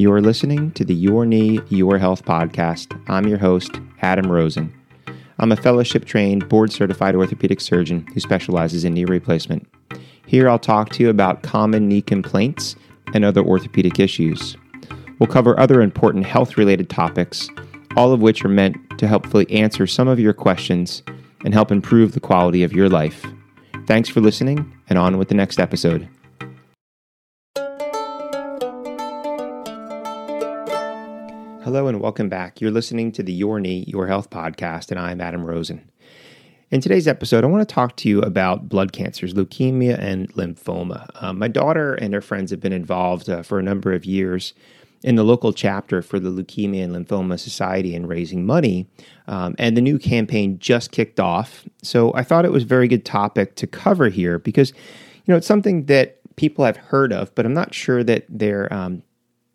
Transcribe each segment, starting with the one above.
You are listening to the Your Knee, Your Health podcast. I'm your host, Adam Rosen. I'm a fellowship trained, board certified orthopedic surgeon who specializes in knee replacement. Here I'll talk to you about common knee complaints and other orthopedic issues. We'll cover other important health related topics, all of which are meant to helpfully answer some of your questions and help improve the quality of your life. Thanks for listening, and on with the next episode. Hello and welcome back. You're listening to the Your Knee, Your Health podcast, and I'm Adam Rosen. In today's episode, I want to talk to you about blood cancers, leukemia, and lymphoma. Um, my daughter and her friends have been involved uh, for a number of years in the local chapter for the Leukemia and Lymphoma Society in raising money. Um, and the new campaign just kicked off. So I thought it was a very good topic to cover here because, you know, it's something that people have heard of, but I'm not sure that they're um,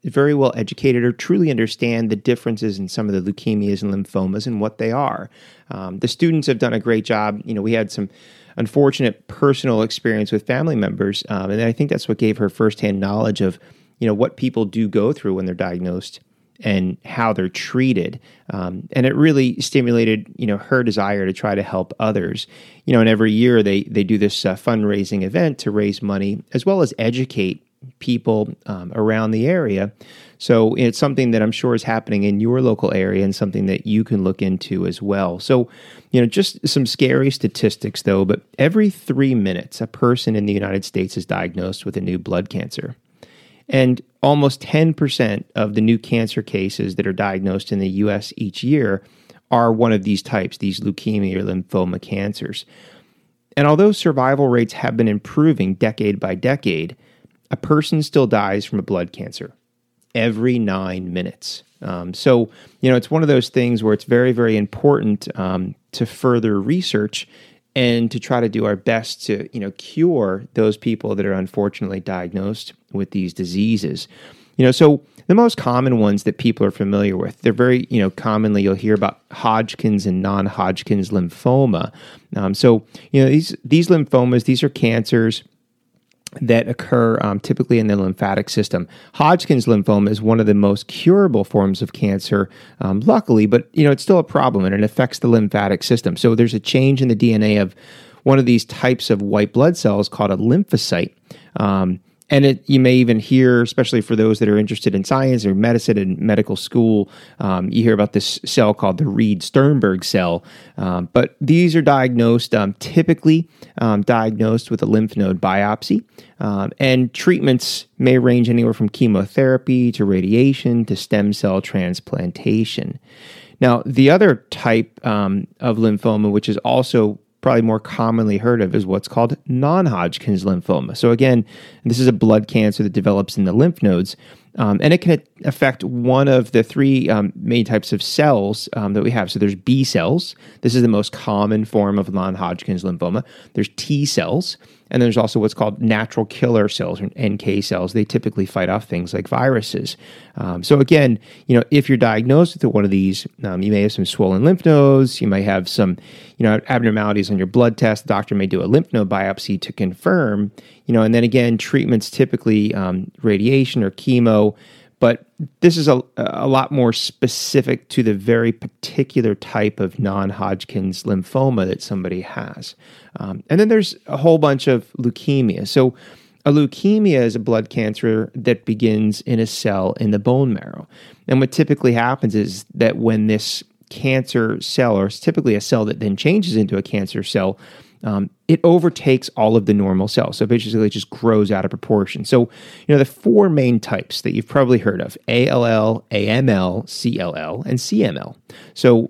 very well educated or truly understand the differences in some of the leukemias and lymphomas and what they are. Um, the students have done a great job. You know, we had some unfortunate personal experience with family members, um, and I think that's what gave her firsthand knowledge of you know what people do go through when they're diagnosed and how they're treated um, and it really stimulated you know her desire to try to help others you know and every year they they do this uh, fundraising event to raise money as well as educate people um, around the area. So it's something that i'm sure is happening in your local area and something that you can look into as well. So you know just some scary statistics though but every three minutes a person in the united states is diagnosed with a new blood cancer. And almost 10% of the new cancer cases that are diagnosed in the US each year are one of these types, these leukemia or lymphoma cancers. And although survival rates have been improving decade by decade, a person still dies from a blood cancer every nine minutes. Um, so, you know, it's one of those things where it's very, very important um, to further research and to try to do our best to you know cure those people that are unfortunately diagnosed with these diseases you know so the most common ones that people are familiar with they're very you know commonly you'll hear about hodgkin's and non-hodgkin's lymphoma um, so you know these these lymphomas these are cancers that occur um, typically in the lymphatic system. Hodgkin's lymphoma is one of the most curable forms of cancer, um, luckily, but you know it's still a problem and it affects the lymphatic system. So there's a change in the DNA of one of these types of white blood cells called a lymphocyte. Um, and it, you may even hear, especially for those that are interested in science or medicine and medical school, um, you hear about this cell called the Reed Sternberg cell. Um, but these are diagnosed, um, typically um, diagnosed with a lymph node biopsy. Um, and treatments may range anywhere from chemotherapy to radiation to stem cell transplantation. Now, the other type um, of lymphoma, which is also probably more commonly heard of is what's called non Hodgkin's lymphoma. So, again, this is a blood cancer that develops in the lymph nodes. Um, and it can affect one of the three um, main types of cells um, that we have. So there's B cells. This is the most common form of non-Hodgkin's lymphoma. There's T cells, and there's also what's called natural killer cells or NK cells. They typically fight off things like viruses. Um, so again, you know, if you're diagnosed with one of these, um, you may have some swollen lymph nodes. You might have some, you know, abnormalities on your blood test. The doctor may do a lymph node biopsy to confirm. You know, and then again, treatments typically um, radiation or chemo but this is a, a lot more specific to the very particular type of non Hodgkin's lymphoma that somebody has. Um, and then there's a whole bunch of leukemia. So, a leukemia is a blood cancer that begins in a cell in the bone marrow. And what typically happens is that when this cancer cell, or it's typically a cell that then changes into a cancer cell, um, it overtakes all of the normal cells. So basically, it just grows out of proportion. So, you know, the four main types that you've probably heard of ALL, AML, CLL, and CML. So,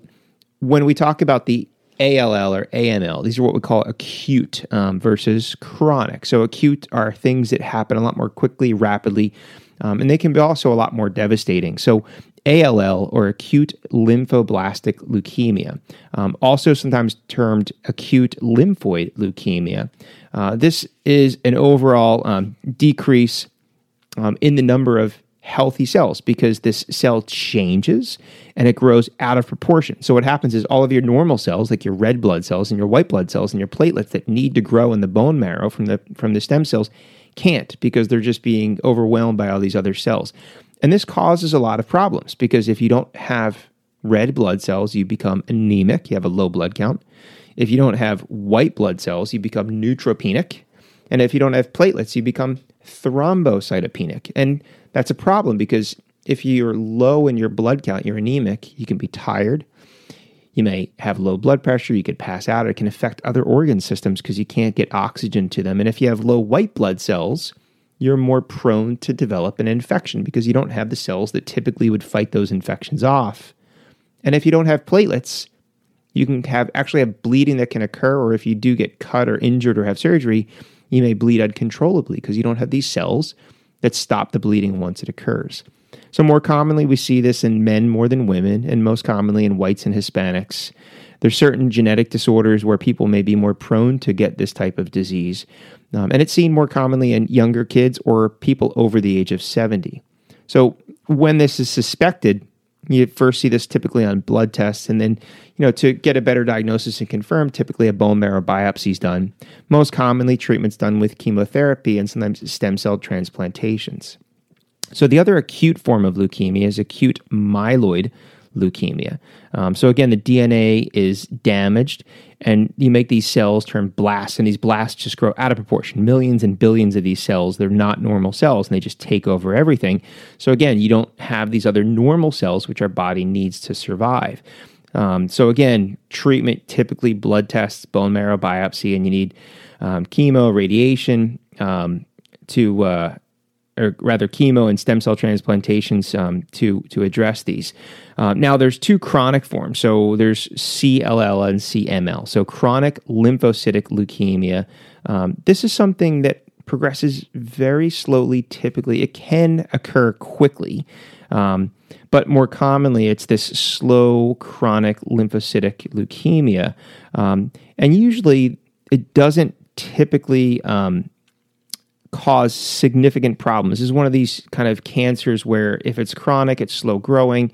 when we talk about the ALL or AML, these are what we call acute um, versus chronic. So, acute are things that happen a lot more quickly, rapidly, um, and they can be also a lot more devastating. So, ALL or acute lymphoblastic leukemia, um, also sometimes termed acute lymphoid leukemia. Uh, this is an overall um, decrease um, in the number of healthy cells because this cell changes and it grows out of proportion. So what happens is all of your normal cells, like your red blood cells and your white blood cells and your platelets that need to grow in the bone marrow from the from the stem cells, can't because they're just being overwhelmed by all these other cells. And this causes a lot of problems because if you don't have red blood cells, you become anemic, you have a low blood count. If you don't have white blood cells, you become neutropenic. And if you don't have platelets, you become thrombocytopenic. And that's a problem because if you're low in your blood count, you're anemic, you can be tired. You may have low blood pressure, you could pass out, it can affect other organ systems because you can't get oxygen to them. And if you have low white blood cells, you're more prone to develop an infection because you don't have the cells that typically would fight those infections off. And if you don't have platelets, you can have actually have bleeding that can occur, or if you do get cut or injured or have surgery, you may bleed uncontrollably because you don't have these cells that stop the bleeding once it occurs. So, more commonly, we see this in men more than women, and most commonly in whites and Hispanics. There's certain genetic disorders where people may be more prone to get this type of disease. Um, and it's seen more commonly in younger kids or people over the age of 70. So, when this is suspected, you first see this typically on blood tests, and then, you know, to get a better diagnosis and confirm, typically a bone marrow biopsy is done. Most commonly, treatment's done with chemotherapy and sometimes stem cell transplantations. So, the other acute form of leukemia is acute myeloid leukemia. Um, so again, the DNA is damaged, and you make these cells turn blasts, and these blasts just grow out of proportion. Millions and billions of these cells. They're not normal cells, and they just take over everything. So again, you don't have these other normal cells which our body needs to survive. Um, so again, treatment typically blood tests, bone marrow biopsy, and you need um, chemo, radiation um, to uh, or rather chemo and stem cell transplantations um, to to address these. Uh, now, there's two chronic forms. So there's CLL and CML. So chronic lymphocytic leukemia. Um, this is something that progresses very slowly. Typically, it can occur quickly. Um, but more commonly, it's this slow chronic lymphocytic leukemia. Um, and usually, it doesn't typically um, cause significant problems. This is one of these kind of cancers where if it's chronic, it's slow growing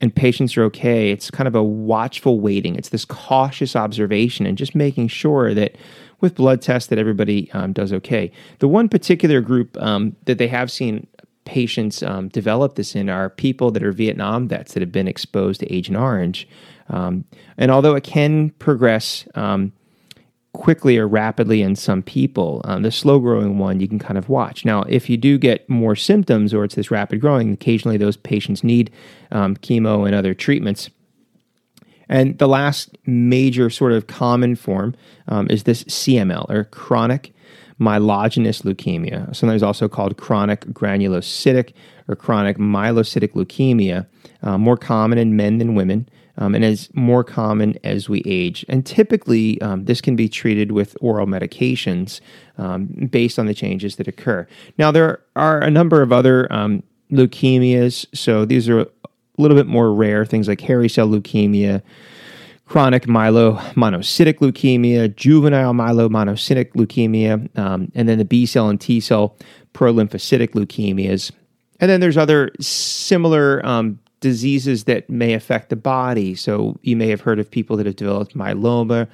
and patients are okay. It's kind of a watchful waiting. It's this cautious observation and just making sure that with blood tests that everybody um, does okay. The one particular group um, that they have seen patients um, develop this in are people that are Vietnam vets that have been exposed to Agent Orange. Um, and although it can progress um, quickly or rapidly in some people. Um, the slow growing one you can kind of watch. Now, if you do get more symptoms or it's this rapid growing, occasionally those patients need um, chemo and other treatments. And the last major sort of common form um, is this CML or chronic myelogenous leukemia, sometimes also called chronic granulocytic or chronic myelocytic leukemia, uh, more common in men than women um, and is more common as we age. And typically, um, this can be treated with oral medications um, based on the changes that occur. Now, there are a number of other um, leukemias, so these are a little bit more rare things like hairy cell leukemia. Chronic myelomonocytic leukemia, juvenile myelomonocytic leukemia, um, and then the B cell and T cell prolymphocytic leukemias. And then there's other similar um, diseases that may affect the body. So you may have heard of people that have developed myeloma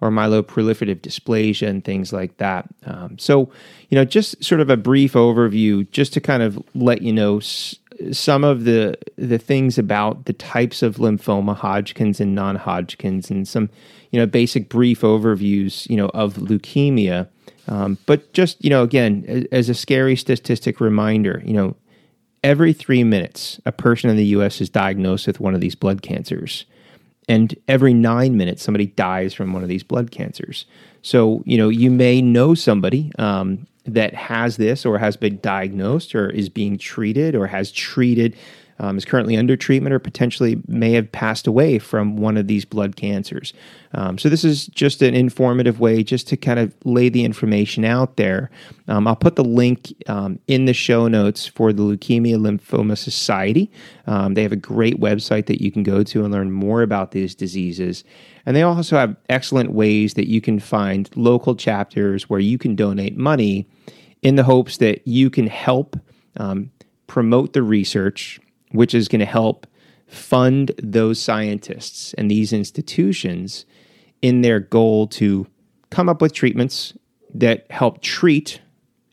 or myeloproliferative dysplasia and things like that. Um, so, you know, just sort of a brief overview, just to kind of let you know s- some of the the things about the types of lymphoma, Hodgkin's and non-Hodgkin's, and some, you know, basic brief overviews, you know, of leukemia. Um, but just you know, again, as a scary statistic reminder, you know, every three minutes, a person in the US is diagnosed with one of these blood cancers. And every nine minutes, somebody dies from one of these blood cancers. So, you know, you may know somebody um, that has this or has been diagnosed or is being treated or has treated um, is currently under treatment or potentially may have passed away from one of these blood cancers. Um, so, this is just an informative way just to kind of lay the information out there. Um, I'll put the link um, in the show notes for the Leukemia Lymphoma Society. Um, they have a great website that you can go to and learn more about these diseases. And they also have excellent ways that you can find local chapters where you can donate money in the hopes that you can help um, promote the research which is going to help fund those scientists and these institutions in their goal to come up with treatments that help treat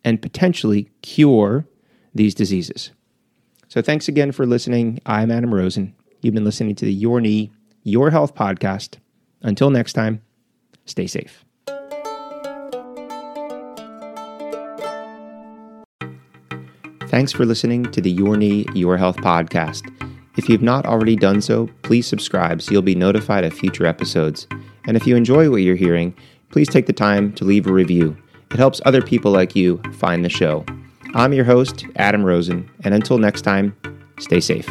and potentially cure these diseases. So thanks again for listening. I'm Adam Rosen. You've been listening to the Your Knee, Your Health podcast. Until next time, stay safe. Thanks for listening to the Your Knee, Your Health podcast. If you've not already done so, please subscribe so you'll be notified of future episodes. And if you enjoy what you're hearing, please take the time to leave a review. It helps other people like you find the show. I'm your host, Adam Rosen, and until next time, stay safe.